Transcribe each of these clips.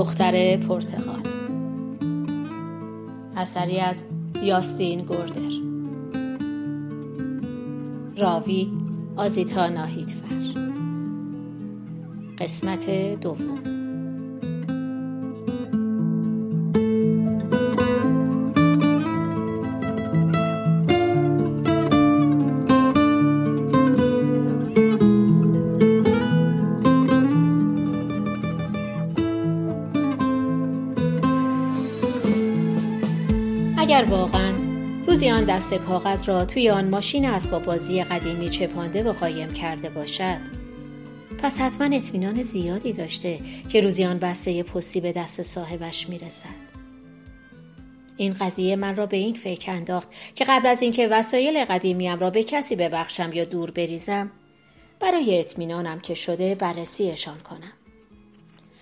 دختر پرتغال اثری از یاستین گوردر. راوی آزیتا ناهیدفر. قسمت دوم. آن دست کاغذ را توی آن ماشین اسباب بازی قدیمی چپانده و قایم کرده باشد. پس حتما اطمینان زیادی داشته که روزی آن بسته پستی به دست صاحبش می‌رسد. این قضیه من را به این فکر انداخت که قبل از اینکه وسایل قدیمیم را به کسی ببخشم یا دور بریزم برای اطمینانم که شده بررسیشان کنم.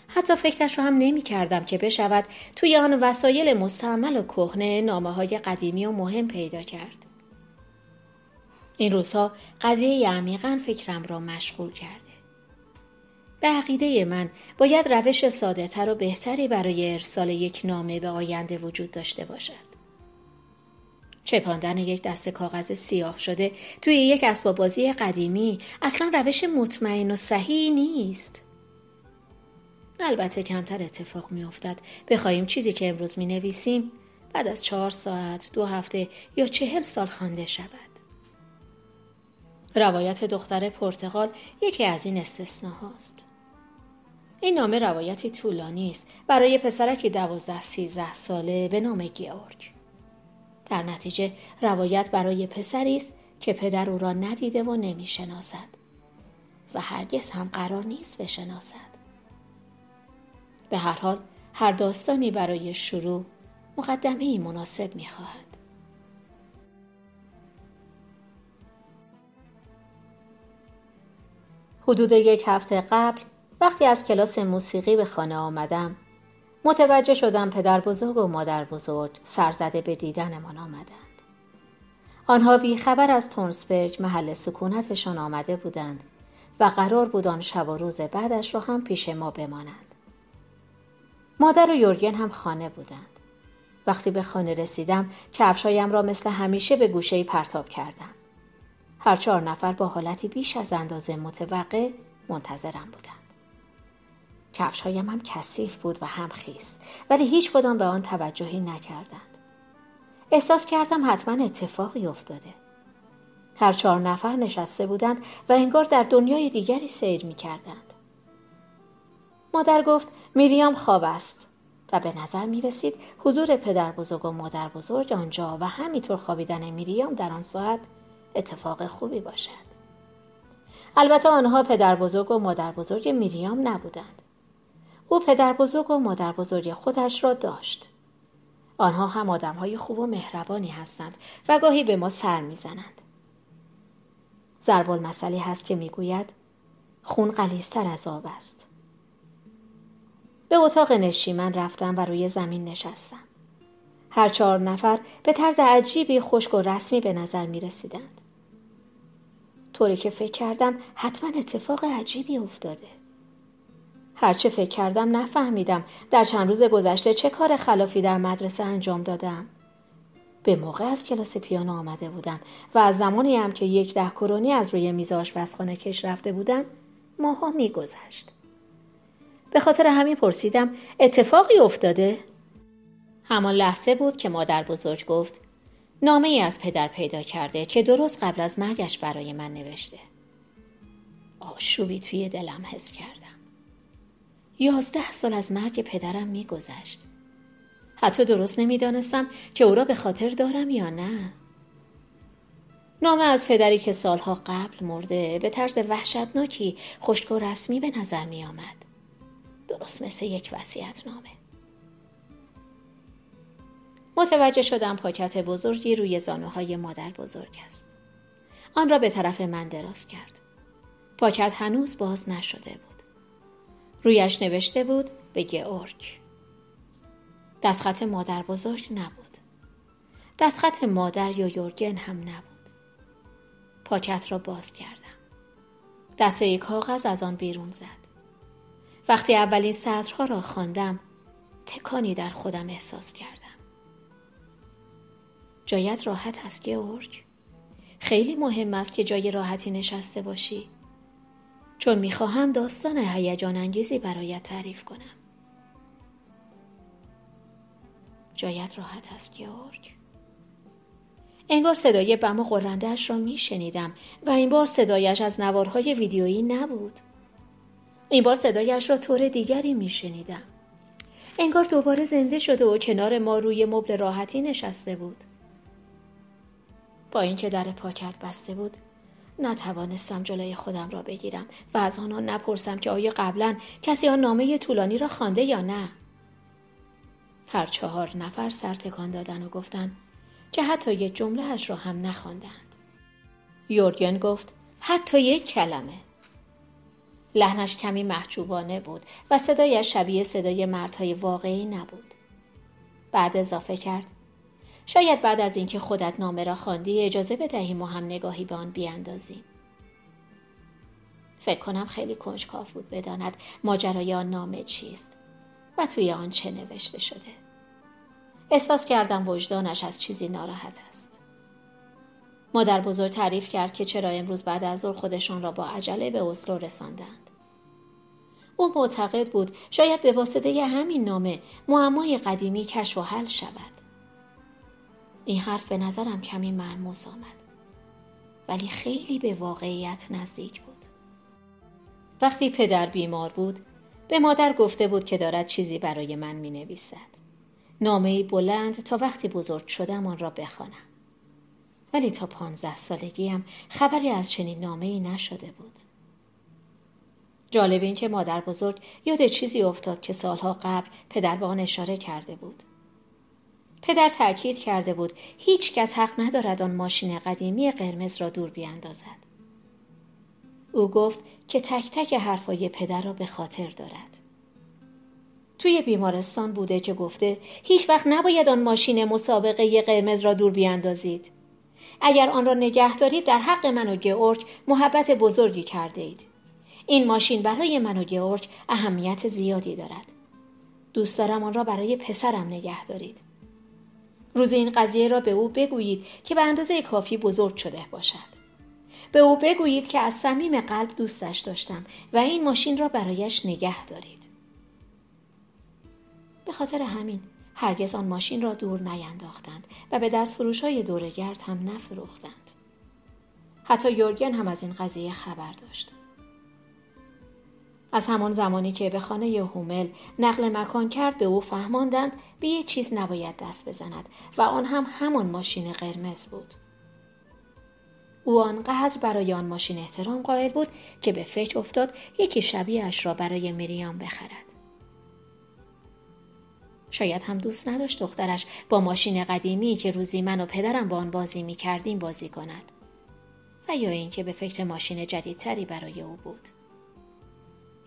حتی فکرش رو هم نمی کردم که بشود توی آن وسایل مستعمل و کهنه نامه های قدیمی و مهم پیدا کرد. این روزها قضیه عمیقا فکرم را مشغول کرده. به عقیده من باید روش ساده تر و بهتری برای ارسال یک نامه به آینده وجود داشته باشد. چپاندن یک دست کاغذ سیاه شده توی یک اسباب بازی قدیمی اصلا روش مطمئن و صحیح نیست. البته کمتر اتفاق می افتد بخواهیم چیزی که امروز می نویسیم بعد از چهار ساعت دو هفته یا چهل سال خوانده شود. روایت دختر پرتغال یکی از این استثناهاست. این نامه روایتی طولانی است. برای پسرکی دوازده سیزده ساله به نام گیورگ. در نتیجه روایت برای پسری است که پدر او را ندیده و نمی‌شناسد و هرگز هم قرار نیست بشناسد. به هر حال هر داستانی برای شروع مقدمه ای مناسب می خواهد. حدود یک هفته قبل وقتی از کلاس موسیقی به خانه آمدم متوجه شدم پدر بزرگ و مادر بزرگ سرزده به دیدنمان آمدند. آنها بیخبر از تونسبرگ محل سکونتشان آمده بودند و قرار بود آن شب و روز بعدش را هم پیش ما بمانند. مادر و یورگن هم خانه بودند. وقتی به خانه رسیدم کفشهایم را مثل همیشه به گوشه پرتاب کردم. هر چهار نفر با حالتی بیش از اندازه متوقع منتظرم بودند. کفشهایم هم کثیف بود و هم خیس ولی هیچ کدام به آن توجهی نکردند. احساس کردم حتما اتفاقی افتاده. هر چهار نفر نشسته بودند و انگار در دنیای دیگری سیر می کردند. مادر گفت میریام خواب است و به نظر می رسید حضور پدر بزرگ و مادر بزرگ آنجا و همینطور خوابیدن میریام در آن ساعت اتفاق خوبی باشد. البته آنها پدر بزرگ و مادر بزرگ میریام نبودند. او پدر بزرگ و مادر بزرگ خودش را داشت. آنها هم آدم های خوب و مهربانی هستند و گاهی به ما سر می‌زنند. ضرب المثلی هست که می‌گوید خون قلیستر از آب است. به اتاق نشیمن رفتم و روی زمین نشستم. هر چهار نفر به طرز عجیبی خشک و رسمی به نظر می رسیدند. طوری که فکر کردم حتما اتفاق عجیبی افتاده. هرچه فکر کردم نفهمیدم در چند روز گذشته چه کار خلافی در مدرسه انجام دادم. به موقع از کلاس پیانو آمده بودم و از زمانی هم که یک ده کرونی از روی میز آشپزخانه کش رفته بودم ماها میگذشت. به خاطر همین پرسیدم اتفاقی افتاده؟ همان لحظه بود که مادر بزرگ گفت نامه ای از پدر پیدا کرده که درست قبل از مرگش برای من نوشته. آشوبی توی دلم حس کردم. یازده سال از مرگ پدرم میگذشت. حتی درست نمی‌دانستم که او را به خاطر دارم یا نه. نامه از پدری که سالها قبل مرده به طرز وحشتناکی خشک و رسمی به نظر می آمد. درست مثل یک وسیعت نامه. متوجه شدم پاکت بزرگی روی زانوهای مادر بزرگ است. آن را به طرف من دراز کرد. پاکت هنوز باز نشده بود. رویش نوشته بود به گئورگ. دستخط مادر بزرگ نبود. دستخط مادر یا یورگن هم نبود. پاکت را باز کردم. دسته کاغذ از آن بیرون زد. وقتی اولین سطرها را خواندم تکانی در خودم احساس کردم. جایت راحت است گورگ خیلی مهم است که جای راحتی نشسته باشی. چون می‌خواهم داستان هیجان انگیزی برایت تعریف کنم. جایت راحت است گیورگ. انگار صدای بم و قرندهاش را میشنیدم و این بار صدایش از نوارهای ویدیویی نبود. این بار صدایش را طور دیگری میشنیدم انگار دوباره زنده شده و کنار ما روی مبل راحتی نشسته بود با اینکه در پاکت بسته بود نتوانستم جلوی خودم را بگیرم و از آنها نپرسم که آیا قبلا کسی آن نامه طولانی را خوانده یا نه هر چهار نفر سر تکان دادن و گفتن که حتی یک جمله اش را هم نخواندند. یورگن گفت حتی یک کلمه. لحنش کمی محجوبانه بود و صدایش شبیه صدای مردهای واقعی نبود. بعد اضافه کرد شاید بعد از اینکه خودت نامه را خواندی اجازه بدهیم ما هم نگاهی به آن بیاندازیم. فکر کنم خیلی کنجکاف بود بداند ماجرای آن نامه چیست و توی آن چه نوشته شده. احساس کردم وجدانش از چیزی ناراحت است. مادر بزرگ تعریف کرد که چرا امروز بعد از ظهر خودشان را با عجله به اسلو رساندند. او معتقد بود شاید به واسطه همین نامه معمای قدیمی کشف و حل شود. این حرف به نظرم کمی مرموز آمد. ولی خیلی به واقعیت نزدیک بود. وقتی پدر بیمار بود به مادر گفته بود که دارد چیزی برای من می نویسد. نامه بلند تا وقتی بزرگ شدم آن را بخوانم. ولی تا پانزده سالگیم خبری از چنین نامه ای نشده بود. جالب این که مادر بزرگ یاد چیزی افتاد که سالها قبل پدر به آن اشاره کرده بود. پدر تأکید کرده بود هیچ کس حق ندارد آن ماشین قدیمی قرمز را دور بیاندازد. او گفت که تک تک حرفای پدر را به خاطر دارد. توی بیمارستان بوده که گفته هیچ وقت نباید آن ماشین مسابقه قرمز را دور بیاندازید. اگر آن را نگه دارید در حق من و گئورگ محبت بزرگی کرده اید. این ماشین برای من و گئورگ اهمیت زیادی دارد. دوست دارم آن را برای پسرم نگه دارید. روز این قضیه را به او بگویید که به اندازه کافی بزرگ شده باشد. به او بگویید که از صمیم قلب دوستش داشتم و این ماشین را برایش نگه دارید. به خاطر همین هرگز آن ماشین را دور نینداختند و به دست فروش های دورگرد هم نفروختند. حتی یورگن هم از این قضیه خبر داشت. از همان زمانی که به خانه هومل نقل مکان کرد به او فهماندند به یه چیز نباید دست بزند و آن هم همان ماشین قرمز بود. او آنقدر برای آن ماشین احترام قائل بود که به فکر افتاد یکی شبیهش را برای مریام بخرد. شاید هم دوست نداشت دخترش با ماشین قدیمی که روزی من و پدرم با آن بازی می کردیم بازی کند و یا اینکه به فکر ماشین جدیدتری برای او بود.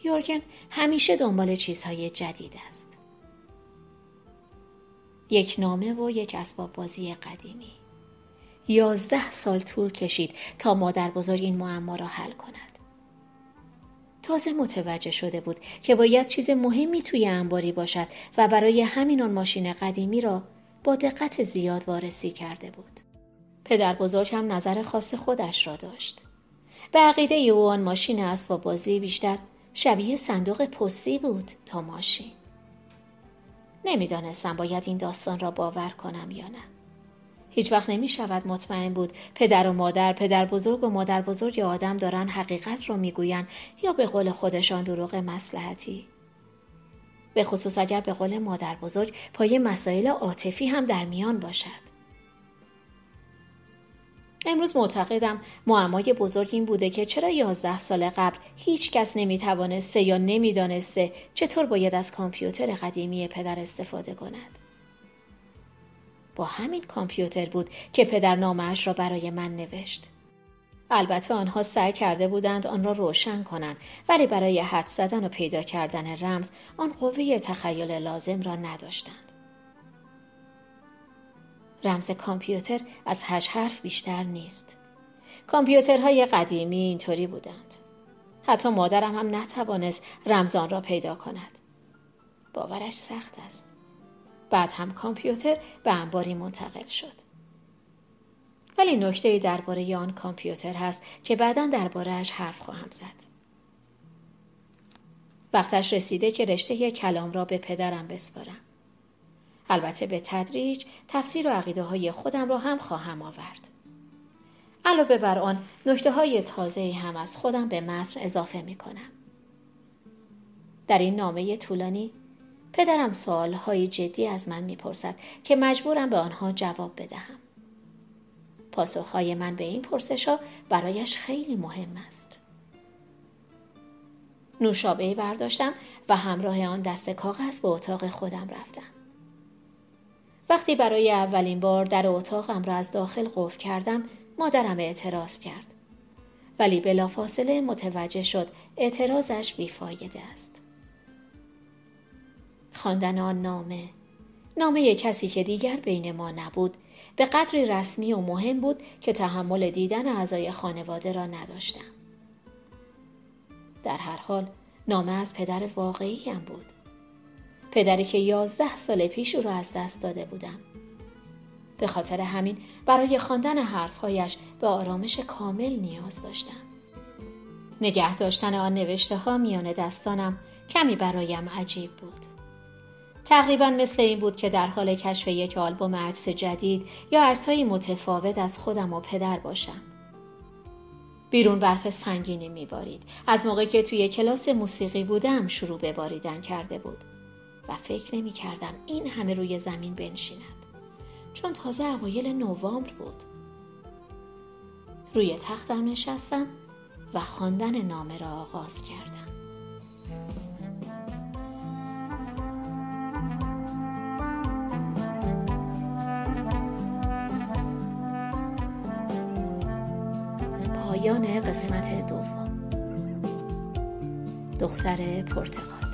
یورگن همیشه دنبال چیزهای جدید است. یک نامه و یک اسباب بازی قدیمی. یازده سال طول کشید تا مادر بزرگ این معما را حل کند. تازه متوجه شده بود که باید چیز مهمی توی انباری باشد و برای همین آن ماشین قدیمی را با دقت زیاد وارسی کرده بود. پدر بزرگ هم نظر خاص خودش را داشت. به عقیده او آن ماشین اسباب بازی بیشتر شبیه صندوق پستی بود تا ماشین. نمی‌دانستم باید این داستان را باور کنم یا نه. هیچ وقت نمی شود مطمئن بود. پدر و مادر پدر بزرگ و مادر بزرگ آدم دارن حقیقت را می‌گویند یا به قول خودشان دروغ مسلحتی به خصوص اگر به قول مادر بزرگ پای مسائل عاطفی هم در میان باشد. امروز معتقدم معمای بزرگ این بوده که چرا یازده سال قبل هیچ کس نمی توانسته یا نمی‌دانسته چطور باید از کامپیوتر قدیمی پدر استفاده کند. با همین کامپیوتر بود که پدر نامش را برای من نوشت. البته آنها سعی کرده بودند آن را روشن کنند ولی برای حد زدن و پیدا کردن رمز آن قوه تخیل لازم را نداشتند. رمز کامپیوتر از هشت حرف بیشتر نیست. کامپیوترهای قدیمی اینطوری بودند. حتی مادرم هم نتوانست رمزان را پیدا کند باورش سخت است بعد هم کامپیوتر به انباری منتقل شد. ولی نکته درباره آن کامپیوتر هست که بعدا دربارهش حرف خواهم زد. وقتش رسیده که رشته کلام را به پدرم بسپارم. البته به تدریج تفسیر و عقیده های خودم را هم خواهم آورد. علاوه بر آن نکته های تازه هم از خودم به متن اضافه می کنم. در این نامه طولانی پدرم های جدی از من می‌پرسد که مجبورم به آنها جواب بدهم. پاسخهای من به این پرسش ها برایش خیلی مهم است. نوشابه برداشتم و همراه آن دست کاغذ به اتاق خودم رفتم. وقتی برای اولین بار در اتاقم را از داخل قفل کردم مادرم اعتراض کرد. ولی بلافاصله متوجه شد اعتراضش بیفایده است. خواندن آن نامه نامه کسی که دیگر بین ما نبود به قدری رسمی و مهم بود که تحمل دیدن اعضای خانواده را نداشتم. در هر حال نامه از پدر واقعیم بود. پدری که یازده سال پیش او را از دست داده بودم. به خاطر همین برای خواندن حرفهایش به آرامش کامل نیاز داشتم. نگه داشتن آن نوشته ها میان دستانم کمی برایم عجیب بود. تقریبا مثل این بود که در حال کشف یک آلبوم عکس جدید یا عکسهایی متفاوت از خودم و پدر باشم. بیرون برف سنگینی میبارید. از موقعی که توی کلاس موسیقی بودم شروع به باریدن کرده بود و فکر نمی کردم این همه روی زمین بنشیند. چون تازه اوایل نوامبر بود. روی تختم نشستم و خواندن نامه را آغاز کردم. قسمت دوم. دختر پرتغال